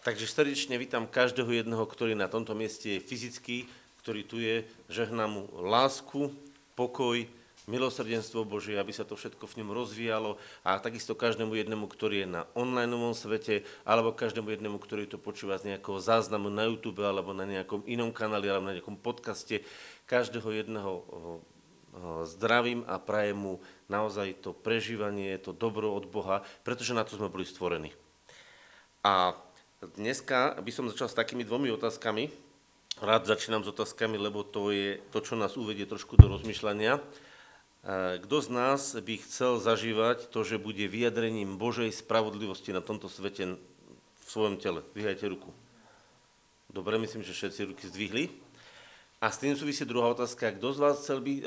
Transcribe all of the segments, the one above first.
Takže srdečne vítam každého jedného, ktorý na tomto mieste je fyzicky, ktorý tu je, žehnám mu lásku, pokoj, milosrdenstvo Božie, aby sa to všetko v ňom rozvíjalo. A takisto každému jednému, ktorý je na online svete, alebo každému jednému, ktorý to počúva z nejakého záznamu na YouTube alebo na nejakom inom kanáli alebo na nejakom podcaste, každého jedného zdravím a prajem mu naozaj to prežívanie, to dobro od Boha, pretože na to sme boli stvorení. A Dneska by som začal s takými dvomi otázkami. Rád začínam s otázkami, lebo to je to, čo nás uvedie trošku do rozmýšľania. Kto z nás by chcel zažívať to, že bude vyjadrením Božej spravodlivosti na tomto svete v svojom tele? Vyhajte ruku. Dobre, myslím, že všetci ruky zdvihli. A s tým súvisí druhá otázka. Kto z vás chcel by, e,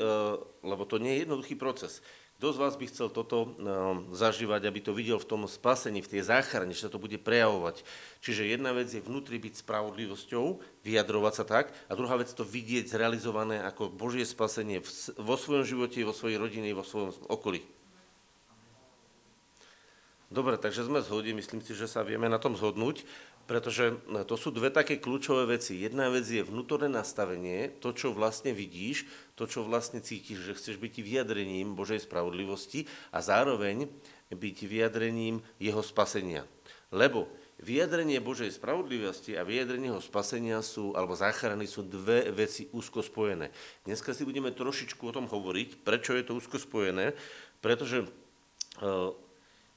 lebo to nie je jednoduchý proces, kto z vás by chcel toto um, zažívať, aby to videl v tom spasení, v tej záchrane, že sa to bude prejavovať. Čiže jedna vec je vnútri byť spravodlivosťou, vyjadrovať sa tak, a druhá vec to vidieť zrealizované ako Božie spasenie vo svojom živote, vo svojej rodine, vo svojom okolí. Dobre, takže sme zhodí, myslím si, že sa vieme na tom zhodnúť. Pretože no, to sú dve také kľúčové veci. Jedna vec je vnútorné nastavenie, to, čo vlastne vidíš, to, čo vlastne cítiš, že chceš byť vyjadrením Božej spravodlivosti a zároveň byť vyjadrením jeho spasenia. Lebo vyjadrenie Božej spravodlivosti a vyjadrenie jeho spasenia sú, alebo záchrany sú dve veci úzko spojené. Dneska si budeme trošičku o tom hovoriť, prečo je to úzko spojené, pretože e,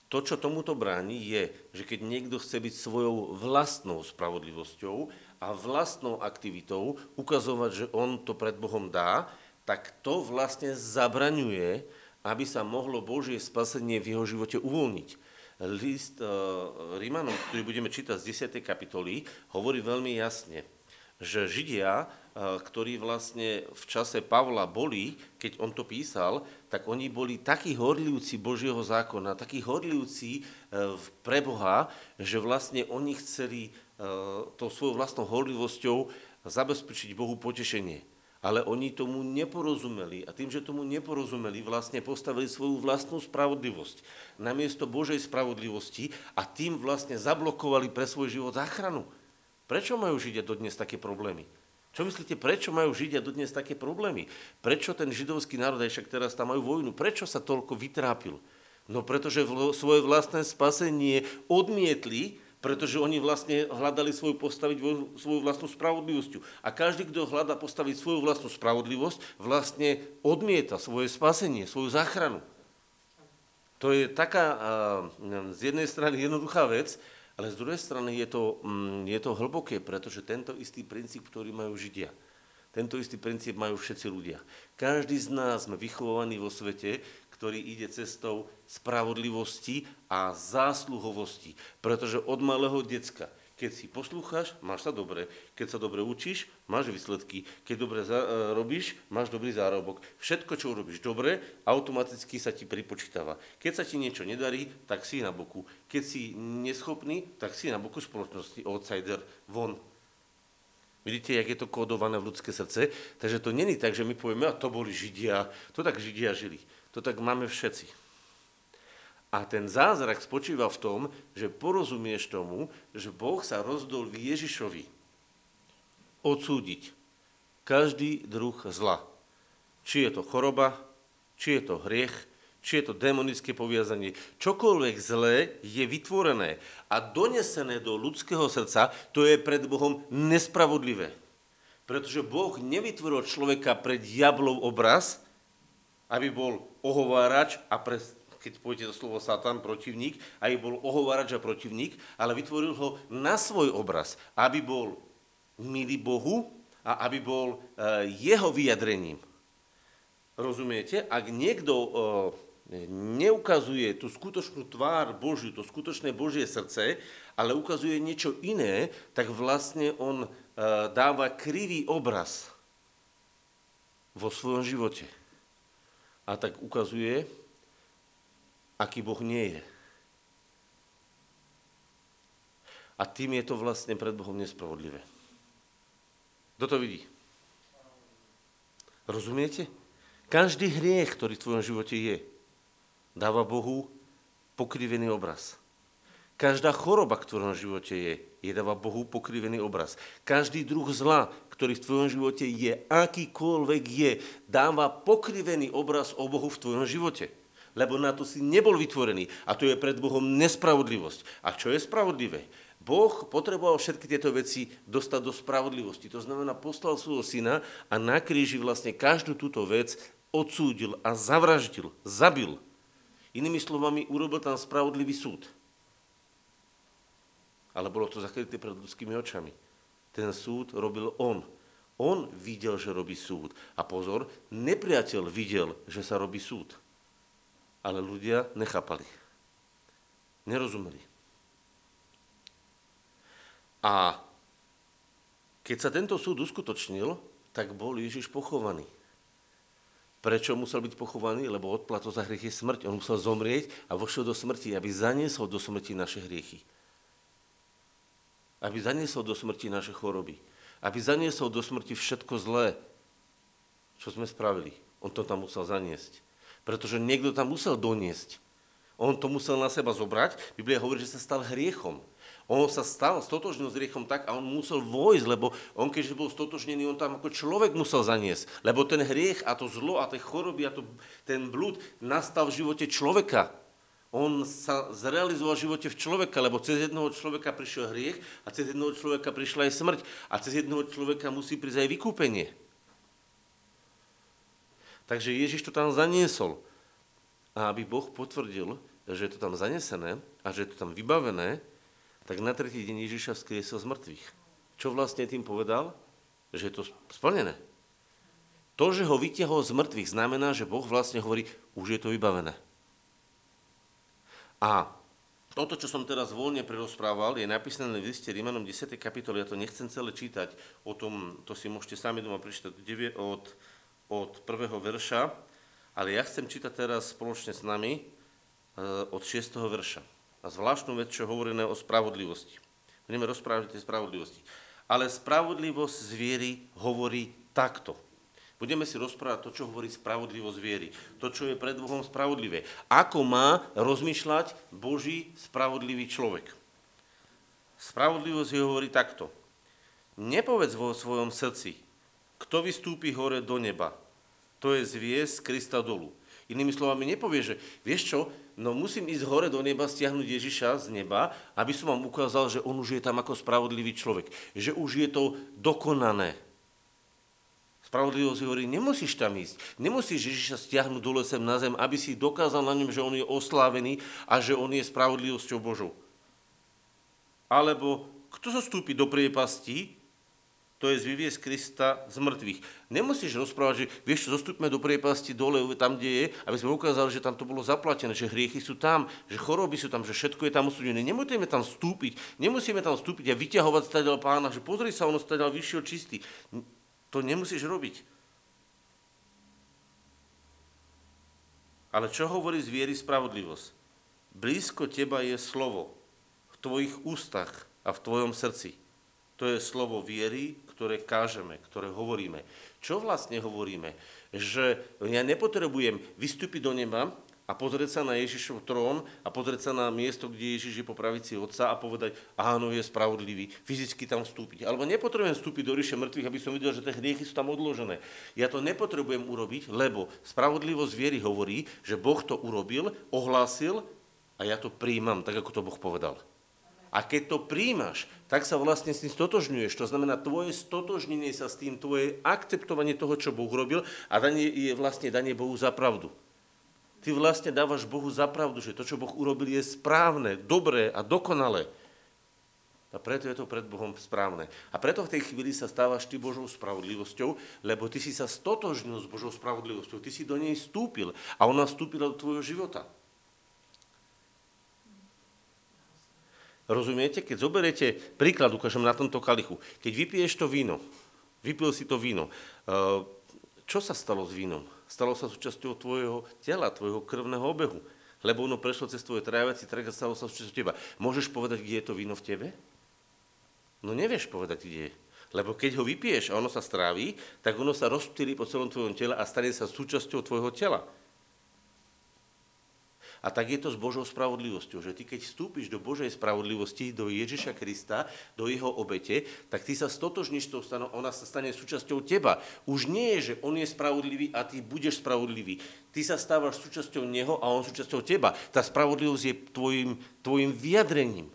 to, čo tomuto bráni, je, že keď niekto chce byť svojou vlastnou spravodlivosťou a vlastnou aktivitou ukazovať, že on to pred Bohom dá, tak to vlastne zabraňuje, aby sa mohlo Božie spasenie v jeho živote uvoľniť. List uh, Rímanom, ktorý budeme čítať z 10. kapitoly, hovorí veľmi jasne, že Židia, uh, ktorí vlastne v čase Pavla boli, keď on to písal, tak oni boli takí horlivci Božieho zákona, takí horlivci e, pre Boha, že vlastne oni chceli e, tou svojou vlastnou horlivosťou zabezpečiť Bohu potešenie. Ale oni tomu neporozumeli a tým, že tomu neporozumeli, vlastne postavili svoju vlastnú spravodlivosť namiesto Božej spravodlivosti a tým vlastne zablokovali pre svoj život záchranu. Prečo majú Židia dodnes také problémy? Čo myslíte, prečo majú Židia dodnes také problémy? Prečo ten židovský národ, aj však teraz tam majú vojnu, prečo sa toľko vytrápil? No pretože svoje vlastné spasenie odmietli, pretože oni vlastne hľadali svoju postaviť svoju vlastnú spravodlivosť. A každý, kto hľadá postaviť svoju vlastnú spravodlivosť, vlastne odmieta svoje spasenie, svoju záchranu. To je taká z jednej strany jednoduchá vec, ale z druhej strany je to, mm, je to hlboké, pretože tento istý princíp, ktorý majú Židia, tento istý princíp majú všetci ľudia. Každý z nás sme vychovaní vo svete, ktorý ide cestou spravodlivosti a zásluhovosti. Pretože od malého decka keď si poslúchaš, máš sa dobre. Keď sa dobre učíš, máš výsledky. Keď dobre za, e, robíš, máš dobrý zárobok. Všetko, čo urobíš dobre, automaticky sa ti pripočítava. Keď sa ti niečo nedarí, tak si na boku. Keď si neschopný, tak si na boku spoločnosti. Outsider, von. Vidíte, jak je to kódované v ľudské srdce? Takže to není tak, že my povieme, a to boli Židia. To tak Židia žili. To tak máme všetci. A ten zázrak spočíva v tom, že porozumieš tomu, že Boh sa rozdol Ježišovi odsúdiť každý druh zla. Či je to choroba, či je to hriech, či je to demonické poviazanie. Čokoľvek zlé je vytvorené a donesené do ľudského srdca, to je pred Bohom nespravodlivé. Pretože Boh nevytvoril človeka pre diablov obraz, aby bol ohovárač a pre keď pôjde to slovo Satan, protivník, aj bol ohovárač a protivník, ale vytvoril ho na svoj obraz, aby bol milý Bohu a aby bol e, jeho vyjadrením. Rozumiete? Ak niekto e, neukazuje tú skutočnú tvár Božiu, to skutočné Božie srdce, ale ukazuje niečo iné, tak vlastne on e, dáva krivý obraz vo svojom živote. A tak ukazuje, aký Boh nie je. A tým je to vlastne pred Bohom nespravodlivé. Kto to vidí? Rozumiete? Každý hriech, ktorý v tvojom živote je, dáva Bohu pokrivený obraz. Každá choroba, ktorá v živote je, je dáva Bohu pokrivený obraz. Každý druh zla, ktorý v tvojom živote je, akýkoľvek je, dáva pokrivený obraz o Bohu v tvojom živote. Lebo na to si nebol vytvorený. A to je pred Bohom nespravodlivosť. A čo je spravodlivé? Boh potreboval všetky tieto veci dostať do spravodlivosti. To znamená, poslal svojho syna a na kríži vlastne každú túto vec odsúdil a zavraždil, zabil. Inými slovami, urobil tam spravodlivý súd ale bolo to zakryté pred ľudskými očami. Ten súd robil on. On videl, že robí súd. A pozor, nepriateľ videl, že sa robí súd. Ale ľudia nechápali. Nerozumeli. A keď sa tento súd uskutočnil, tak bol Ježiš pochovaný. Prečo musel byť pochovaný? Lebo odplato za hriech je smrť. On musel zomrieť a vošiel do smrti, aby zaniesol do smrti naše hriechy aby zaniesol do smrti naše choroby, aby zaniesol do smrti všetko zlé, čo sme spravili. On to tam musel zaniesť. Pretože niekto tam musel doniesť. On to musel na seba zobrať. Biblia hovorí, že sa stal hriechom. On sa stal, stotožnil s hriechom tak a on musel vojsť, lebo on keďže bol stotožnený, on tam ako človek musel zaniesť. Lebo ten hriech a to zlo a tie choroby a to, ten blúd nastal v živote človeka on sa zrealizoval v živote v človeka, lebo cez jednoho človeka prišiel hriech a cez jednoho človeka prišla aj smrť a cez jednoho človeka musí prísť aj vykúpenie. Takže Ježiš to tam zaniesol. A aby Boh potvrdil, že je to tam zanesené a že je to tam vybavené, tak na tretí deň Ježiša vzkriesol z mŕtvych. Čo vlastne tým povedal? Že je to splnené. To, že ho vytiahol z mŕtvych, znamená, že Boh vlastne hovorí, už je to vybavené. A toto, čo som teraz voľne prerozprával, je napísané v liste Rímanom 10. kapitole, ja to nechcem celé čítať, o tom, to si môžete sami doma prečítať od, od prvého verša, ale ja chcem čítať teraz spoločne s nami eh, od 6. verša. A zvláštnu vec, čo hovorené o spravodlivosti. Budeme rozprávať o spravodlivosti. Ale spravodlivosť z viery hovorí takto. Budeme si rozprávať to, čo hovorí spravodlivosť viery. To, čo je pred Bohom spravodlivé. Ako má rozmýšľať Boží spravodlivý človek. Spravodlivosť je hovorí takto. Nepovedz vo svojom srdci, kto vystúpi hore do neba. To je zviesť Krista dolu. Inými slovami nepovie, že vieš čo, no musím ísť hore do neba, stiahnuť Ježiša z neba, aby som vám ukázal, že on už je tam ako spravodlivý človek. Že už je to dokonané Spravodlivosť hovorí, nemusíš tam ísť. Nemusíš Ježiša stiahnuť dole sem na zem, aby si dokázal na ňom, že on je oslávený a že on je spravodlivosťou Božou. Alebo kto zostúpi do priepasti, to je zvyviesť Krista z mŕtvych. Nemusíš rozprávať, že vieš čo, zostúpme do priepasti dole, tam, kde je, aby sme ukázali, že tam to bolo zaplatené, že hriechy sú tam, že choroby sú tam, že všetko je tam usúdené. Nemusíme tam vstúpiť, nemusíme tam vstúpiť a vyťahovať stadiaľ pána, že pozri sa, ono stadiaľ vyšiel čistý. To nemusíš robiť. Ale čo hovorí z viery spravodlivosť? Blízko teba je slovo v tvojich ústach a v tvojom srdci. To je slovo viery, ktoré kážeme, ktoré hovoríme. Čo vlastne hovoríme? Že ja nepotrebujem vystúpiť do neba a pozrieť sa na Ježišov trón a pozrieť sa na miesto, kde Ježiš je po pravici Otca a povedať, áno, je spravodlivý, fyzicky tam vstúpiť. Alebo nepotrebujem vstúpiť do ríše mŕtvych, aby som videl, že tie hriechy sú tam odložené. Ja to nepotrebujem urobiť, lebo spravodlivosť viery hovorí, že Boh to urobil, ohlásil a ja to príjmam, tak ako to Boh povedal. A keď to príjmaš, tak sa vlastne s tým stotožňuješ. To znamená, tvoje stotožnenie sa s tým, tvoje akceptovanie toho, čo Boh robil a danie je vlastne danie Bohu za pravdu ty vlastne dávaš Bohu za pravdu, že to, čo Boh urobil, je správne, dobré a dokonalé. A preto je to pred Bohom správne. A preto v tej chvíli sa stávaš ty Božou spravodlivosťou, lebo ty si sa stotožnil s Božou spravodlivosťou, ty si do nej vstúpil a ona vstúpila do tvojho života. Rozumiete? Keď zoberiete príklad, ukážem na tomto kalichu. Keď vypiješ to víno, vypil si to víno, eh, čo sa stalo s vínom? stalo sa súčasťou tvojho tela, tvojho krvného obehu. Lebo ono prešlo cez tvoje tráviaci trh a stalo sa súčasťou teba. Môžeš povedať, kde je to víno v tebe? No nevieš povedať, kde je. Lebo keď ho vypiješ a ono sa stráví, tak ono sa rozptýli po celom tvojom tele a stane sa súčasťou tvojho tela. A tak je to s Božou spravodlivosťou, že ty keď vstúpiš do Božej spravodlivosti, do Ježiša Krista, do jeho obete, tak ty sa stotožníš s tou stanou, ona sa stane súčasťou teba. Už nie je, že on je spravodlivý a ty budeš spravodlivý. Ty sa stávaš súčasťou neho a on súčasťou teba. Tá spravodlivosť je tvojim, tvojim vyjadrením.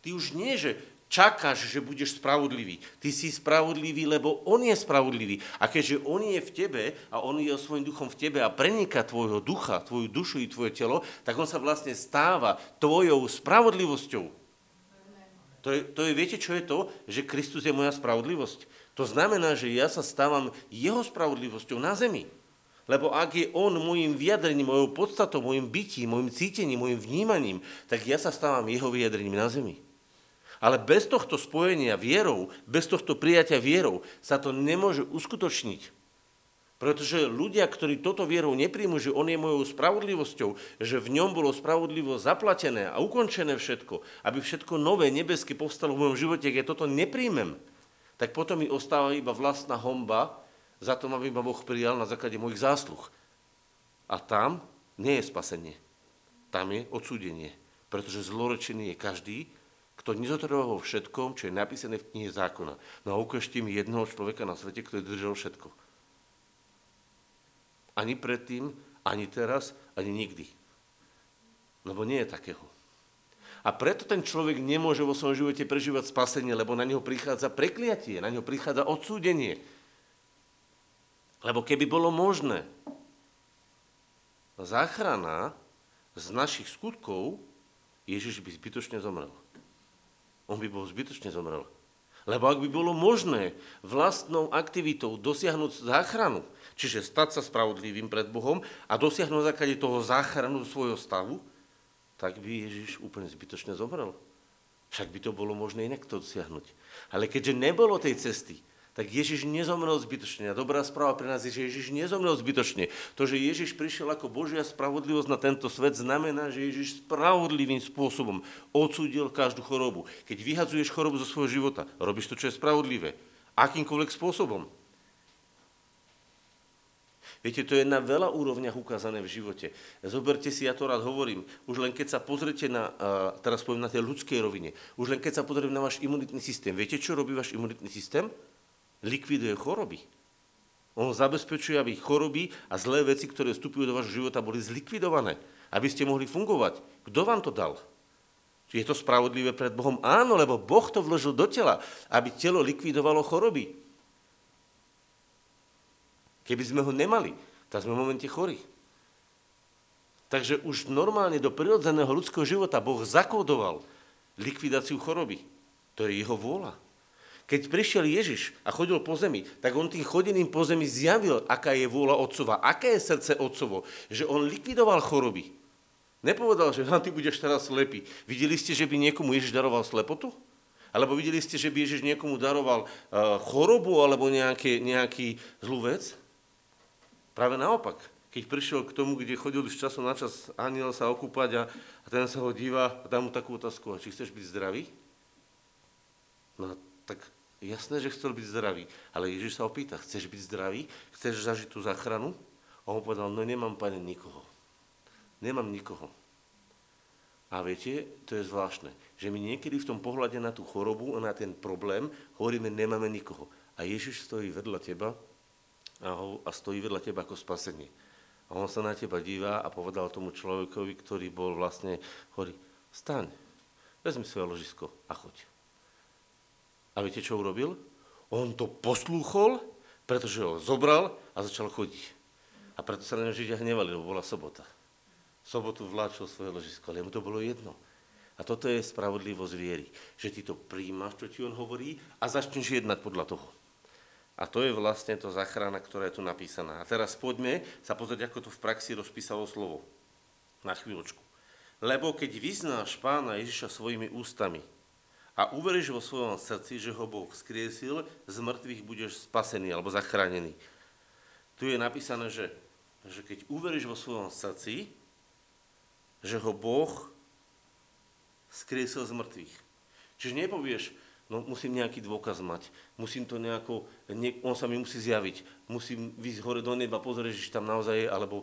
Ty už nie, že čakáš, že budeš spravodlivý. Ty si spravodlivý, lebo on je spravodlivý. A keďže on je v tebe a on je svojim duchom v tebe a prenika tvojho ducha, tvoju dušu i tvoje telo, tak on sa vlastne stáva tvojou spravodlivosťou. To je, to je, viete, čo je to? Že Kristus je moja spravodlivosť. To znamená, že ja sa stávam jeho spravodlivosťou na zemi. Lebo ak je on môjim vyjadrením, mojou podstatou, môjim bytím, môjim cítením, môjim vnímaním, tak ja sa stávam jeho vyjadrením na zemi. Ale bez tohto spojenia vierou, bez tohto prijatia vierou sa to nemôže uskutočniť. Pretože ľudia, ktorí toto vierou nepríjmu, že on je mojou spravodlivosťou, že v ňom bolo spravodlivo zaplatené a ukončené všetko, aby všetko nové, nebeské povstalo v mojom živote, keď toto nepríjmem, tak potom mi ostáva iba vlastná homba za to, aby ma Boh prijal na základe mojich zásluh. A tam nie je spasenie. Tam je odsúdenie. Pretože zlorečený je každý, kto nezotrval vo všetkom, čo je napísané v knihe zákona. No a ukážte mi jednoho človeka na svete, ktorý držal všetko. Ani predtým, ani teraz, ani nikdy. Lebo nie je takého. A preto ten človek nemôže vo svojom živote prežívať spasenie, lebo na neho prichádza prekliatie, na neho prichádza odsúdenie. Lebo keby bolo možné, záchrana z našich skutkov, Ježiš by zbytočne zomrel on by bol zbytočne zomrel. Lebo ak by bolo možné vlastnou aktivitou dosiahnuť záchranu, čiže stať sa spravodlivým pred Bohom a dosiahnuť základe toho záchranu svojho stavu, tak by Ježiš úplne zbytočne zomrel. Však by to bolo možné inak to dosiahnuť. Ale keďže nebolo tej cesty, tak Ježiš nezomrel zbytočne. A dobrá správa pre nás je, že Ježiš nezomrel zbytočne. To, že Ježiš prišiel ako Božia spravodlivosť na tento svet, znamená, že Ježiš spravodlivým spôsobom odsúdil každú chorobu. Keď vyhadzuješ chorobu zo svojho života, robíš to, čo je spravodlivé. Akýmkoľvek spôsobom. Viete, to je na veľa úrovniach ukázané v živote. Zoberte si, ja to rád hovorím, už len keď sa pozrete na, teraz poviem na tej ľudskej rovine, už len keď sa pozriete na váš imunitný systém, viete, čo robí váš imunitný systém? Likviduje choroby. On zabezpečuje, aby choroby a zlé veci, ktoré vstupujú do vášho života, boli zlikvidované, aby ste mohli fungovať. Kto vám to dal? Či je to spravodlivé pred Bohom? Áno, lebo Boh to vložil do tela, aby telo likvidovalo choroby. Keby sme ho nemali, tak sme v momente chorí. Takže už normálne do prirodzeného ľudského života Boh zakódoval likvidáciu choroby. To je jeho vôľa. Keď prišiel Ježiš a chodil po zemi, tak on tým chodeným po zemi zjavil, aká je vôľa otcova, aké je srdce otcovo, že on likvidoval choroby. Nepovedal, že ty budeš teraz slepý. Videli ste, že by niekomu Ježiš daroval slepotu? Alebo videli ste, že by Ježiš niekomu daroval uh, chorobu alebo nejaké, nejaký zlú vec? Práve naopak. Keď prišiel k tomu, kde chodil z času na čas aniel sa okúpať a, a ten sa ho díva a dá mu takú otázku, či chceš byť zdravý? No tak Jasné, že chcel byť zdravý, ale Ježiš sa opýta, chceš byť zdravý? Chceš zažiť tú záchranu? A on povedal, no nemám, pane, nikoho. Nemám nikoho. A viete, to je zvláštne, že my niekedy v tom pohľade na tú chorobu a na ten problém hovoríme, nemáme nikoho. A Ježiš stojí vedľa teba a, ho, a stojí vedľa teba ako spasenie. A on sa na teba díva a povedal tomu človekovi, ktorý bol vlastne, hovorí, staň, vezmi svoje ložisko a choď. A viete, čo urobil? On to poslúchol, pretože ho zobral a začal chodiť. A preto sa na ňo Židia hnevali, lebo bola sobota. Sobotu vláčil svoje ložisko, ale mu to bolo jedno. A toto je spravodlivosť viery, že ty to príjmaš, čo ti on hovorí a začneš jednať podľa toho. A to je vlastne to záchrana, ktorá je tu napísaná. A teraz poďme sa pozrieť, ako to v praxi rozpísalo slovo. Na chvíľočku. Lebo keď vyznáš pána Ježiša svojimi ústami, a uveríš vo svojom srdci, že ho Boh vzkriesil, z mŕtvych budeš spasený alebo zachránený. Tu je napísané, že, že keď uveríš vo svojom srdci, že ho Boh skriesil z mŕtvych. Čiže nepovieš, No musím nejaký dôkaz mať. Musím to nejako, nie, on sa mi musí zjaviť. Musím výsť hore do neba, pozrieť, či tam naozaj je, alebo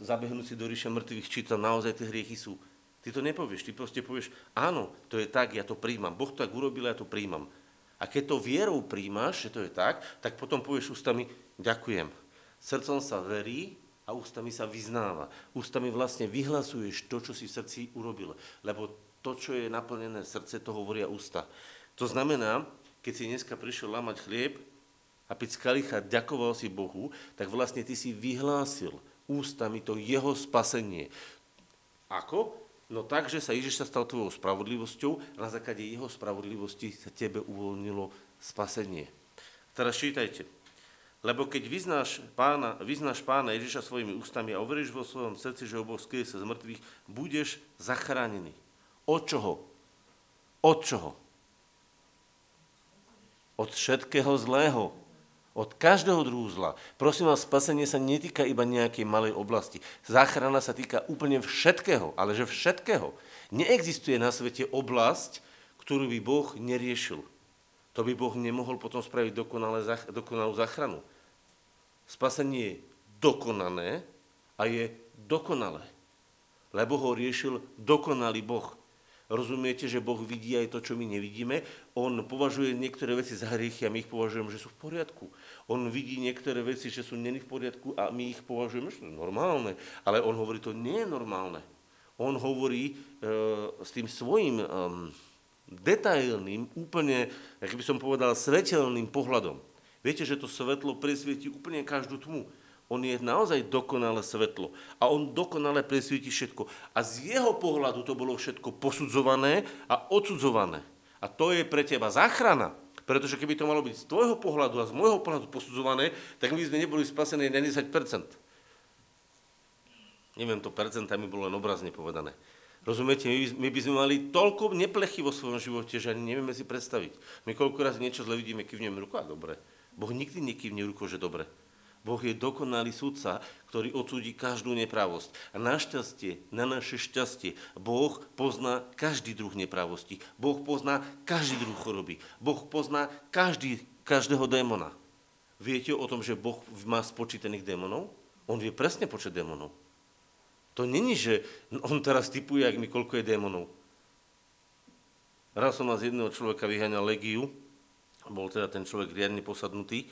zabehnúť si do ríša mŕtvych, či tam naozaj tie hriechy sú. Ty to nepovieš, ty proste povieš, áno, to je tak, ja to príjmam. Boh to tak urobil, ja to príjmam. A keď to vierou príjmaš, že to je tak, tak potom povieš ústami, ďakujem. Srdcom sa verí a ústami sa vyznáva. Ústami vlastne vyhlasuješ to, čo si v srdci urobil. Lebo to, čo je naplnené srdce, to hovoria ústa. To znamená, keď si dneska prišiel lamať chlieb a piť z kalicha, ďakoval si Bohu, tak vlastne ty si vyhlásil ústami to jeho spasenie. Ako? No tak, že sa Ježiš sa stal tvojou spravodlivosťou na základe jeho spravodlivosti sa tebe uvoľnilo spasenie. Teraz čítajte. Lebo keď vyznáš pána, vyznáš pána Ježiša svojimi ústami a overíš vo svojom srdci, že ho Boh skrie sa z mŕtvych, budeš zachránený. Od čoho? Od čoho? od všetkého zlého, od každého druhu zla. Prosím vás, spasenie sa netýka iba nejakej malej oblasti. Záchrana sa týka úplne všetkého, ale že všetkého. Neexistuje na svete oblasť, ktorú by Boh neriešil. To by Boh nemohol potom spraviť dokonalú záchranu. Spasenie je dokonané a je dokonalé, lebo ho riešil dokonalý Boh. Rozumiete, že Boh vidí aj to, čo my nevidíme. On považuje niektoré veci za hriechy a my ich považujeme, že sú v poriadku. On vidí niektoré veci, že sú není v poriadku a my ich považujeme, že normálne. Ale on hovorí, to nie je normálne. On hovorí e, s tým svojim e, detailným, úplne, ak by som povedal, svetelným pohľadom. Viete, že to svetlo presvieti úplne každú tmu. On je naozaj dokonalé svetlo. A on dokonale presvieti všetko. A z jeho pohľadu to bolo všetko posudzované a odsudzované. A to je pre teba záchrana. Pretože keby to malo byť z tvojho pohľadu a z môjho pohľadu posudzované, tak my sme neboli spasení na 10%. Neviem, to percentami bolo len obrazne povedané. Rozumiete, my by, my by sme mali toľko neplechy vo svojom živote, že ani nevieme si predstaviť. My koľko raz niečo zle vidíme, kývneme ruku a dobre. Boh nikdy nekývne ruku, že dobre. Boh je dokonalý sudca, ktorý odsúdi každú nepravosť. A našťastie, na naše šťastie, Boh pozná každý druh nepravosti. Boh pozná každý druh choroby. Boh pozná každý, každého démona. Viete o tom, že Boh má spočítaných démonov? On vie presne počet démonov. To není, že on teraz typuje, ak mi koľko je démonov. Raz som z jedného človeka vyháňal legiu, bol teda ten človek riadne posadnutý,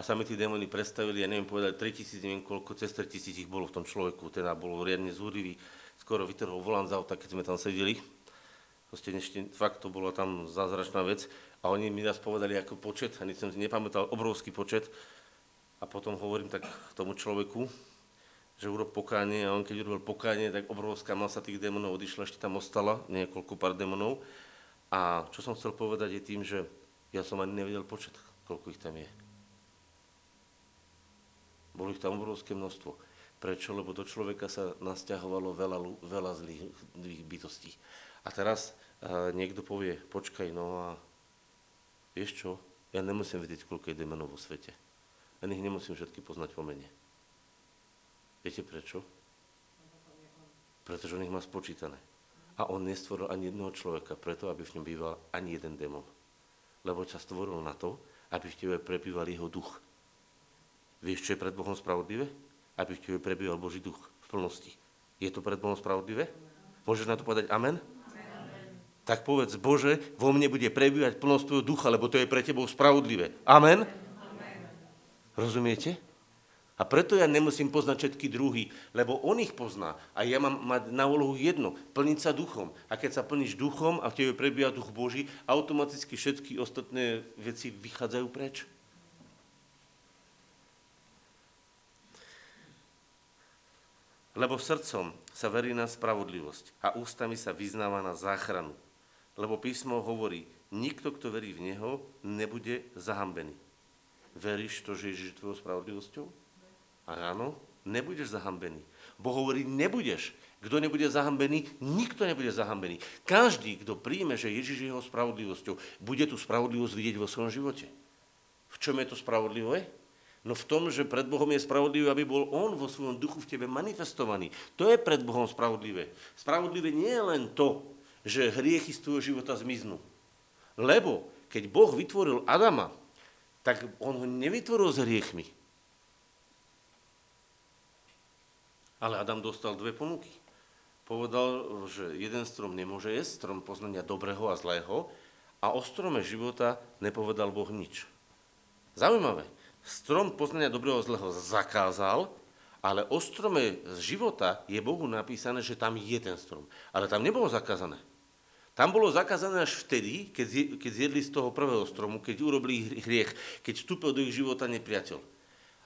a sa mi tí démoni predstavili, ja neviem povedať, 3000, neviem koľko, cez 3000 ich bolo v tom človeku, teda bol riadne zúrivý, skoro vytrhol volant z auta, keď sme tam sedeli. Proste ešte, fakt to bola tam zázračná vec. A oni mi nás povedali ako počet, ani som si nepamätal, obrovský počet. A potom hovorím tak tomu človeku, že urob pokánie a on keď urobil pokánie, tak obrovská masa tých démonov odišla, ešte tam ostala, niekoľko pár démonov. A čo som chcel povedať je tým, že ja som ani nevedel počet, koľko ich tam je. Bolo ich tam obrovské množstvo. Prečo? Lebo do človeka sa nasťahovalo veľa, veľa zlých, zlých bytostí. A teraz uh, niekto povie, počkaj, no a vieš čo, ja nemusím vedieť, koľko je démonov vo svete. Ja ich nemusím všetky poznať po mene. Viete prečo? Pretože on ich má spočítané. A on nestvoril ani jednoho človeka preto, aby v ňom býval ani jeden démon. Lebo ťa stvoril na to, aby v tebe prebýval jeho duch. Vieš, čo je pred Bohom spravodlivé? Aby v tebe prebýval Boží duch v plnosti. Je to pred Bohom spravodlivé? Môžeš na to povedať amen? amen? Tak povedz, Bože, vo mne bude prebývať plnosť tvojho ducha, lebo to je pre tebou spravodlivé. Amen? amen? Rozumiete? A preto ja nemusím poznať všetky druhy, lebo on ich pozná. A ja mám mať na úlohu jedno, plniť sa duchom. A keď sa plníš duchom a v tebe prebíja duch Boží, automaticky všetky ostatné veci vychádzajú preč. Lebo srdcom sa verí na spravodlivosť a ústami sa vyznáva na záchranu. Lebo písmo hovorí, nikto, kto verí v Neho, nebude zahambený. Veríš to, že Ježiš je tvojou spravodlivosťou? A áno, nebudeš zahambený. Boh hovorí, nebudeš. Kto nebude zahambený, nikto nebude zahambený. Každý, kto príjme, že Ježiš je jeho spravodlivosťou, bude tú spravodlivosť vidieť vo svojom živote. V čom je to spravodlivé? No v tom, že pred Bohom je spravodlivý, aby bol On vo svojom duchu v tebe manifestovaný. To je pred Bohom spravodlivé. Spravodlivé nie je len to, že hriechy z tvojho života zmiznú. Lebo keď Boh vytvoril Adama, tak on ho nevytvoril s hriechmi. Ale Adam dostal dve ponuky. Povedal, že jeden strom nemôže jesť, strom poznania dobrého a zlého, a o strome života nepovedal Boh nič. Zaujímavé. Strom poznania dobrého a zlého zakázal, ale o strome života je Bohu napísané, že tam je ten strom. Ale tam nebolo zakázané. Tam bolo zakázané až vtedy, keď, keď zjedli z toho prvého stromu, keď urobili hriech, keď vstúpil do ich života nepriateľ.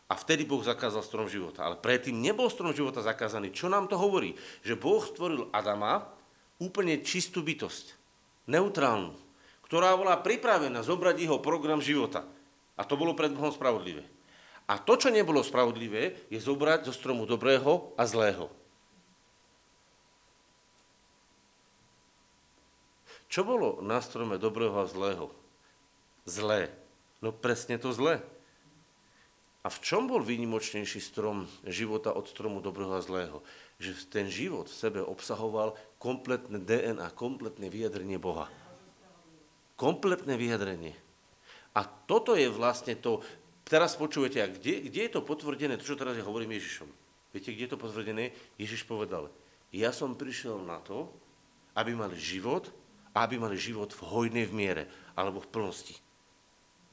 A vtedy Boh zakázal strom života. Ale predtým nebol strom života zakázaný. Čo nám to hovorí? Že Boh stvoril Adama úplne čistú bytosť. Neutrálnu. Ktorá bola pripravená zobrať jeho program života. A to bolo pred Bohom spravodlivé. A to, čo nebolo spravodlivé, je zobrať zo stromu dobrého a zlého. Čo bolo na strome dobrého a zlého? Zlé. No presne to zlé. A v čom bol výnimočnejší strom života od stromu dobrého a zlého? Že ten život v sebe obsahoval kompletné DNA, kompletné vyjadrenie Boha. Kompletné vyjadrenie. A toto je vlastne to, teraz počujete, a kde, kde je to potvrdené, to, čo teraz ja hovorím Ježišom? Viete, kde je to potvrdené? Ježiš povedal, ja som prišiel na to, aby mali život a aby mali život v hojnej v miere, alebo v plnosti.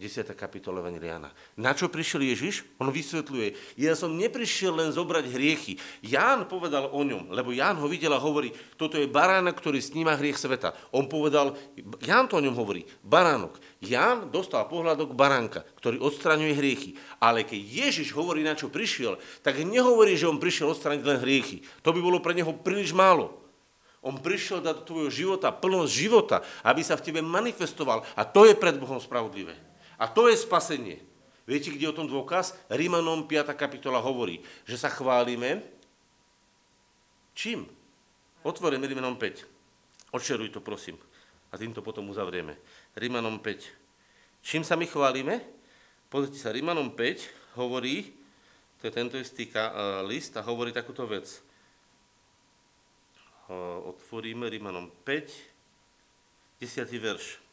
10. kapitola Evangeliana. Na čo prišiel Ježiš? On vysvetľuje, ja som neprišiel len zobrať hriechy. Ján povedal o ňom, lebo Ján ho videl a hovorí, toto je baránok, ktorý sníma hriech sveta. On povedal, Ján to o ňom hovorí, baránok. Ján dostal pohľadok baránka, ktorý odstraňuje hriechy. Ale keď Ježiš hovorí, na čo prišiel, tak nehovorí, že on prišiel odstraniť len hriechy. To by bolo pre neho príliš málo. On prišiel dať do tvojho života plnosť života, aby sa v tebe manifestoval. A to je pred Bohom spravodlivé. A to je spasenie. Viete, kde je o tom dôkaz? Rímanom 5. kapitola hovorí, že sa chválime. Čím? Otvoríme Rímanom 5. Odšeruj to, prosím. A týmto potom uzavrieme. Rímanom 5. Čím sa my chválime? Pozrite sa, Rímanom 5 hovorí, to je tento istý list a hovorí takúto vec. Otvoríme Rímanom 5, 10. verš.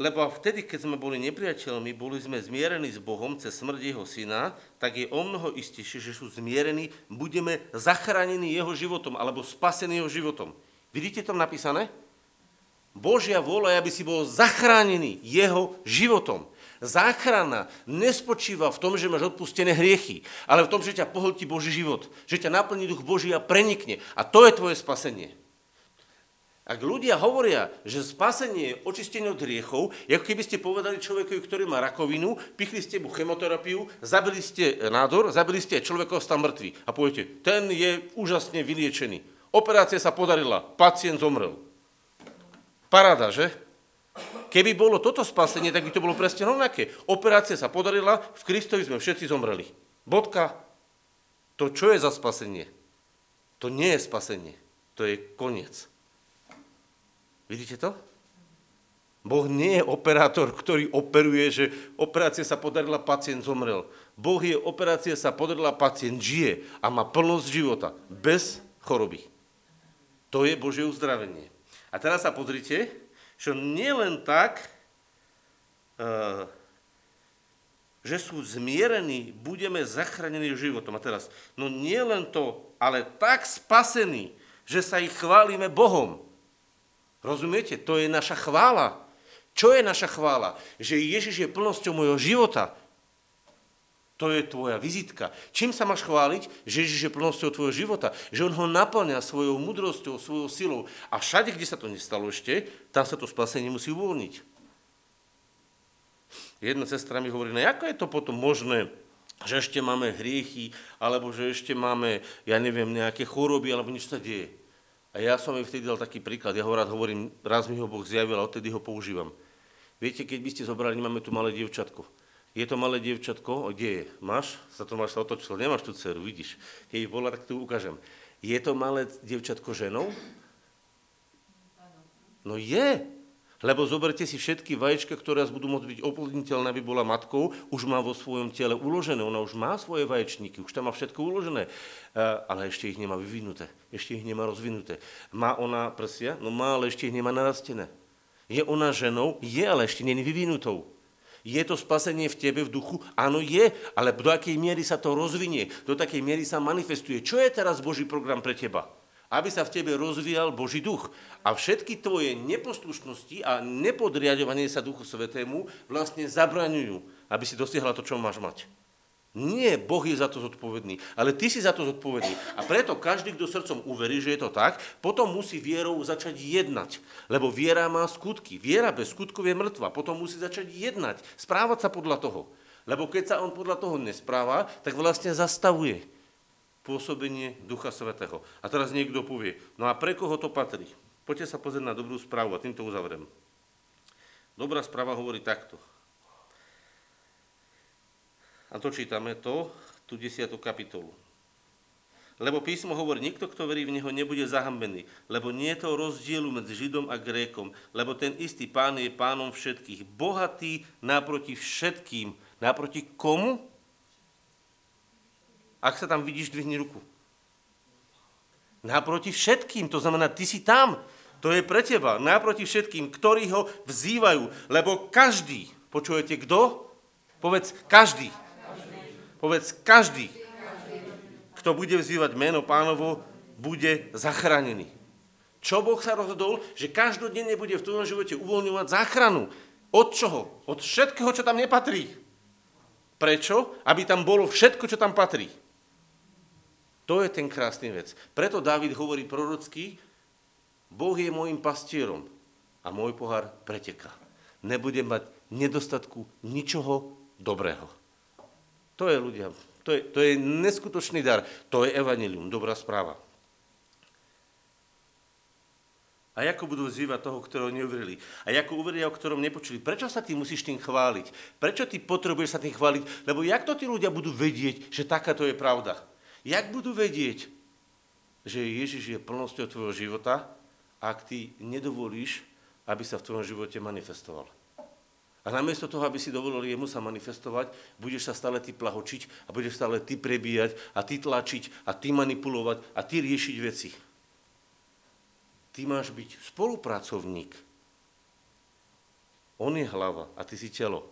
Lebo vtedy, keď sme boli nepriateľmi, boli sme zmierení s Bohom cez smrť jeho syna, tak je o mnoho istejšie, že sú zmierení, budeme zachránení jeho životom, alebo spasení jeho životom. Vidíte tam napísané? Božia vôľa je, aby si bol zachránený jeho životom. Záchrana nespočíva v tom, že máš odpustené hriechy, ale v tom, že ťa pohltí Boží život, že ťa naplní duch Boží a prenikne. A to je tvoje spasenie. Ak ľudia hovoria, že spasenie je očistenie od hriechov, ako keby ste povedali človekovi, ktorý má rakovinu, pichli ste mu chemoterapiu, zabili ste nádor, zabili ste človeka, stal mŕtvy. A poviete, ten je úžasne vyliečený. Operácia sa podarila, pacient zomrel. Paráda, že? Keby bolo toto spasenie, tak by to bolo presne rovnaké. Operácia sa podarila, v Kristovi sme všetci zomreli. Bodka. To čo je za spasenie? To nie je spasenie. To je koniec. Vidíte to? Boh nie je operátor, ktorý operuje, že operácia sa podarila, pacient zomrel. Boh je operácia sa podarila, pacient žije a má plnosť života, bez choroby. To je Božie uzdravenie. A teraz sa pozrite, že nie len tak, eh, že sú zmierení, budeme zachránení životom. A teraz, no nie len to, ale tak spasení, že sa ich chválime Bohom. Rozumiete? To je naša chvála. Čo je naša chvála? Že Ježiš je plnosťou môjho života. To je tvoja vizitka. Čím sa máš chváliť? Že Ježiš je plnosťou tvojho života. Že on ho naplňa svojou mudrosťou, svojou silou. A všade, kde sa to nestalo ešte, tam sa to spasenie musí uvoľniť. Jedna sestra mi hovorí, no ako je to potom možné, že ešte máme hriechy, alebo že ešte máme, ja neviem, nejaké choroby, alebo nič sa deje. A ja som jej vtedy dal taký príklad, ja ho rád hovorím, raz mi ho Boh zjavil a odtedy ho používam. Viete, keď by ste zobrali, máme tu malé dievčatko. Je to malé dievčatko, kde je? Máš? Sa to máš sa otočil, nemáš tú dceru, vidíš. Keď bola, tak tu ukážem. Je to malé dievčatko ženou? No je. Lebo zoberte si všetky vajíčka, ktoré budú môcť byť oplodniteľné, aby bola matkou, už má vo svojom tele uložené, ona už má svoje vaječníky, už tam má všetko uložené, eh, ale ešte ich nemá vyvinuté, ešte ich nemá rozvinuté. Má ona prsia? No má, ale ešte ich nemá narastené. Je ona ženou? Je, ale ešte není vyvinutou. Je to spasenie v tebe v duchu? Áno, je, ale do akej miery sa to rozvinie, do takej miery sa manifestuje. Čo je teraz Boží program pre teba? Aby sa v tebe rozvíjal Boží duch. A všetky tvoje neposlušnosti a nepodriadovanie sa Duchu Svetému vlastne zabraňujú, aby si dosiahla to, čo máš mať. Nie, Boh je za to zodpovedný, ale ty si za to zodpovedný. A preto každý, kto srdcom uverí, že je to tak, potom musí vierou začať jednať. Lebo viera má skutky. Viera bez skutkov je mŕtva. Potom musí začať jednať, správať sa podľa toho. Lebo keď sa on podľa toho nespráva, tak vlastne zastavuje pôsobenie Ducha Svetého. A teraz niekto povie, no a pre koho to patrí? Poďte sa pozrieť na dobrú správu a týmto uzavriem. Dobrá správa hovorí takto. A to čítame to, tú desiatú kapitolu. Lebo písmo hovorí, nikto, kto verí v Neho, nebude zahambený, lebo nie je to rozdielu medzi Židom a Grékom, lebo ten istý pán je pánom všetkých, bohatý naproti všetkým. Naproti komu? Ak sa tam vidíš, dvihni ruku. Naproti všetkým, to znamená, ty si tam. To je pre teba, naproti všetkým, ktorí ho vzývajú. Lebo každý, počujete kto? Povedz, každý Povedz, každý, kto bude vzývať meno pánovo, bude zachránený. Čo Boh sa rozhodol? Že každodenne bude v tvojom živote uvoľňovať záchranu. Od čoho? Od všetkého, čo tam nepatrí. Prečo? Aby tam bolo všetko, čo tam patrí. To je ten krásny vec. Preto David hovorí prorocky, Boh je môjim pastierom a môj pohár preteká. Nebudem mať nedostatku ničoho dobrého. To je ľudia, to je, to je neskutočný dar. To je evanilium, dobrá správa. A ako budú vzývať toho, ktorého neuverili? A ako uveria, o ktorom nepočuli? Prečo sa ty musíš tým chváliť? Prečo ty potrebuješ sa tým chváliť? Lebo jak to tí ľudia budú vedieť, že takáto je pravda? Jak budú vedieť, že Ježiš je plnosťou tvojho života, ak ty nedovolíš, aby sa v tvojom živote manifestoval? A namiesto toho, aby si dovolil jemu sa manifestovať, budeš sa stále ty plahočiť a budeš stále ty prebíjať a ty tlačiť a ty manipulovať a ty riešiť veci. Ty máš byť spolupracovník. On je hlava a ty si telo.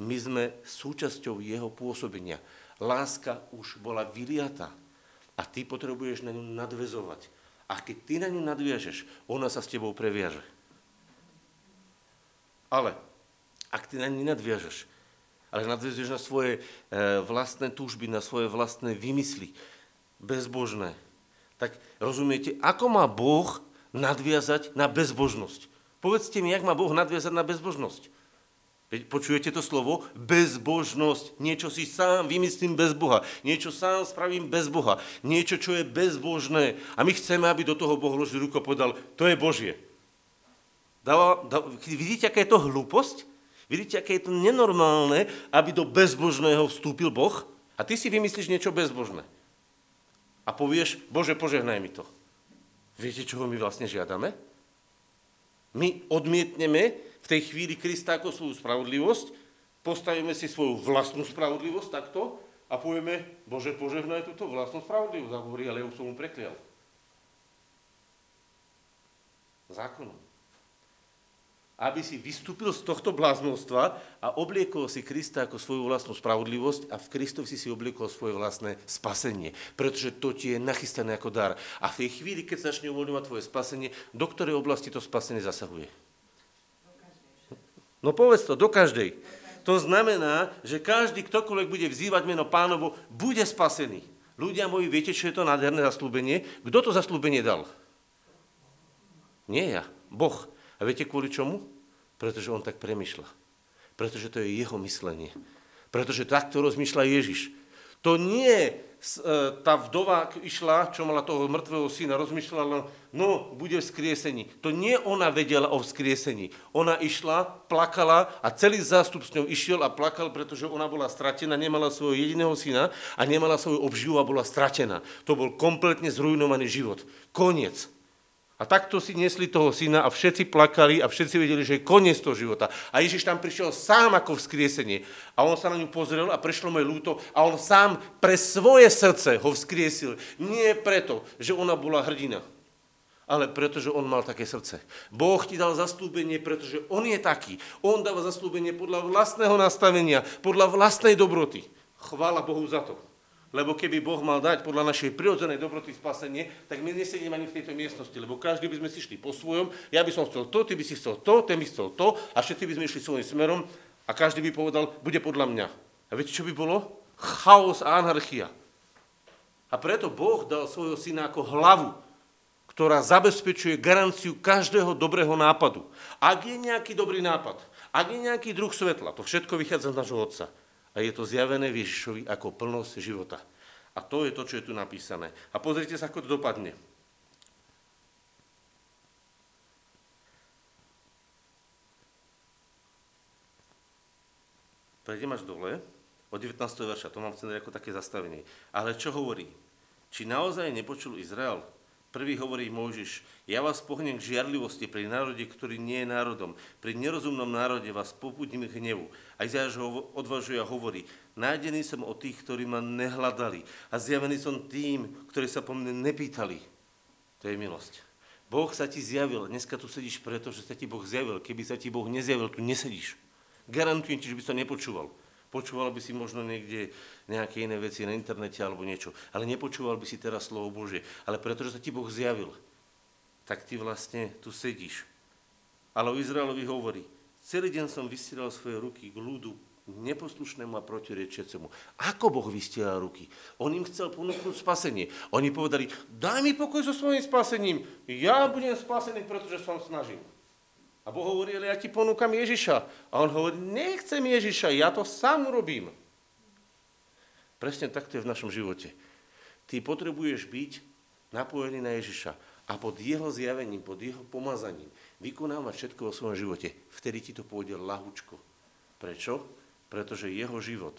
My sme súčasťou jeho pôsobenia. Láska už bola vyliata a ty potrebuješ na ňu nadvezovať. A keď ty na ňu nadviažeš, ona sa s tebou previaže. Ale ak ty na ne nadviažeš, ale nadviažeš na svoje e, vlastné túžby, na svoje vlastné vymysly, bezbožné, tak rozumiete, ako má Boh nadviazať na bezbožnosť? Povedzte mi, jak má Boh nadviazať na bezbožnosť? Počujete to slovo? Bezbožnosť. Niečo si sám vymyslím bez Boha. Niečo sám spravím bez Boha. Niečo, čo je bezbožné. A my chceme, aby do toho Boh ložil ruku a povedal, to je Božie. Dáva, dá, vidíte, aká je to hlúposť? Vidíte, aké je to nenormálne, aby do bezbožného vstúpil Boh a ty si vymyslíš niečo bezbožné. A povieš, Bože, požehnaj mi to. Viete, čoho my vlastne žiadame? My odmietneme v tej chvíli Krista ako svoju spravodlivosť, postavíme si svoju vlastnú spravodlivosť takto a povieme, Bože, požehnaj túto vlastnú spravodlivosť. A hovorí, ale ja už som mu preklial. Zákonom aby si vystúpil z tohto bláznostva a obliekol si Krista ako svoju vlastnú spravodlivosť a v Kristovi si si obliekol svoje vlastné spasenie. Pretože to ti je nachystané ako dar. A v tej chvíli, keď začne uvoľňovať tvoje spasenie, do ktorej oblasti to spasenie zasahuje? No povedz to, do každej. To znamená, že každý, ktokoľvek bude vzývať meno pánovo, bude spasený. Ľudia moji, viete, čo je to nádherné zaslúbenie? Kto to zaslúbenie dal? Nie ja, Boh. A viete kvôli čomu? Pretože on tak premyšľa. Pretože to je jeho myslenie. Pretože takto rozmýšľa Ježiš. To nie e, tá vdova išla, čo mala toho mŕtvého syna, rozmýšľala, no, bude vzkriesení. To nie ona vedela o vzkriesení. Ona išla, plakala a celý zástup s ňou išiel a plakal, pretože ona bola stratená, nemala svojho jediného syna a nemala svoju obživu a bola stratená. To bol kompletne zrujnovaný život. Koniec. A takto si nesli toho syna a všetci plakali a všetci vedeli, že je koniec toho života. A Ježiš tam prišiel sám ako vzkriesenie. A on sa na ňu pozrel a prešlo mu ľúto a on sám pre svoje srdce ho vzkriesil. Nie preto, že ona bola hrdina, ale pretože on mal také srdce. Boh ti dal zastúpenie, pretože on je taký. On dáva zastúpenie podľa vlastného nastavenia, podľa vlastnej dobroty. Chvála Bohu za to. Lebo keby Boh mal dať podľa našej prirodzenej dobroty spasenie, tak my nesedíme ani v tejto miestnosti, lebo každý by sme si šli po svojom, ja by som chcel to, ty by si chcel to, ten by chcel to a všetci by sme išli svojím smerom a každý by povedal, bude podľa mňa. A viete, čo by bolo? Chaos a anarchia. A preto Boh dal svojho syna ako hlavu ktorá zabezpečuje garanciu každého dobrého nápadu. Ak je nejaký dobrý nápad, ak je nejaký druh svetla, to všetko vychádza z nášho Otca. A je to zjavené Ježišovi ako plnosť života. A to je to, čo je tu napísané. A pozrite sa, ako to dopadne. Prejdem až dole, od 19. verša, to mám chcieť ako také zastavenie. Ale čo hovorí? Či naozaj nepočul Izrael? Prvý hovorí Mojžiš, ja vás pohnem k žiarlivosti pri národe, ktorý nie je národom. Pri nerozumnom národe vás popudím k hnevu. A Izajáš ho odvažuje a hovorí, nájdený som o tých, ktorí ma nehľadali a zjavený som tým, ktorí sa po mne nepýtali. To je milosť. Boh sa ti zjavil. Dneska tu sedíš preto, že sa ti Boh zjavil. Keby sa ti Boh nezjavil, tu nesedíš. Garantujem ti, že by to nepočúval. Počúval by si možno niekde nejaké iné veci na internete alebo niečo, ale nepočúval by si teraz slovo Bože. Ale pretože sa ti Boh zjavil, tak ty vlastne tu sedíš. Ale o Izraelovi hovorí, celý deň som vystielal svoje ruky k ľudu neposlušnému a protirečecemu. Ako Boh vystielal ruky? On im chcel ponúknuť spasenie. Oni povedali, daj mi pokoj so svojím spasením. Ja budem spasený, pretože som snažil. A Boh hovorí, ale ja ti ponúkam Ježiša. A on hovorí, nechcem Ježiša, ja to sám urobím. Presne takto je v našom živote. Ty potrebuješ byť napojený na Ježiša a pod jeho zjavením, pod jeho pomazaním vykonávať všetko vo svojom živote. Vtedy ti to pôjde lahúčko. Prečo? Pretože jeho život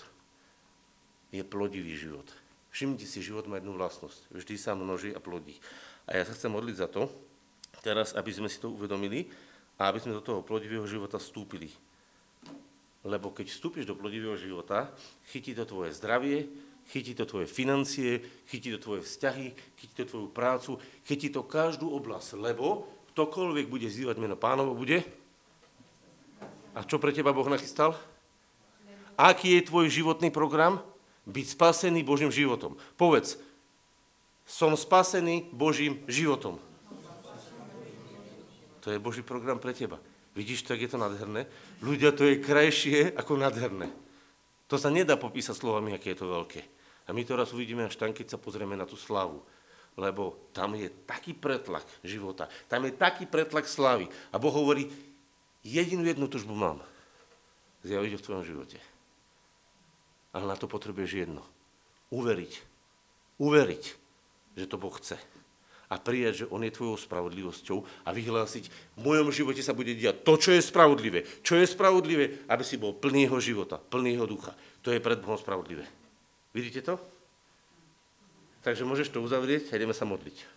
je plodivý život. Všimnite si, život má jednu vlastnosť. Vždy sa množí a plodí. A ja sa chcem modliť za to, teraz, aby sme si to uvedomili, a aby sme do toho plodivého života vstúpili. Lebo keď vstúpiš do plodivého života, chytí to tvoje zdravie, chytí to tvoje financie, chytí to tvoje vzťahy, chytí to tvoju prácu, chytí to každú oblasť, lebo ktokoľvek bude zývať meno pánovo, bude? A čo pre teba Boh nachystal? Aký je tvoj životný program? Byť spasený Božím životom. Povedz, som spasený Božím životom. To je Boží program pre teba. Vidíš, tak je to nádherné? Ľudia, to je krajšie ako nádherné. To sa nedá popísať slovami, aké je to veľké. A my to raz uvidíme až tam, keď sa pozrieme na tú slavu. Lebo tam je taký pretlak života. Tam je taký pretlak slavy. A Boh hovorí, jedinú jednu tužbu mám. Zjaviť v tvojom živote. Ale na to potrebuješ jedno. Uveriť. Uveriť, že to Boh chce a prijať, že On je tvojou spravodlivosťou a vyhlásiť, v mojom živote sa bude diať to, čo je spravodlivé. Čo je spravodlivé, aby si bol plný jeho života, plný jeho ducha. To je pred Bohom spravodlivé. Vidíte to? Takže môžeš to uzavrieť a ideme sa modliť.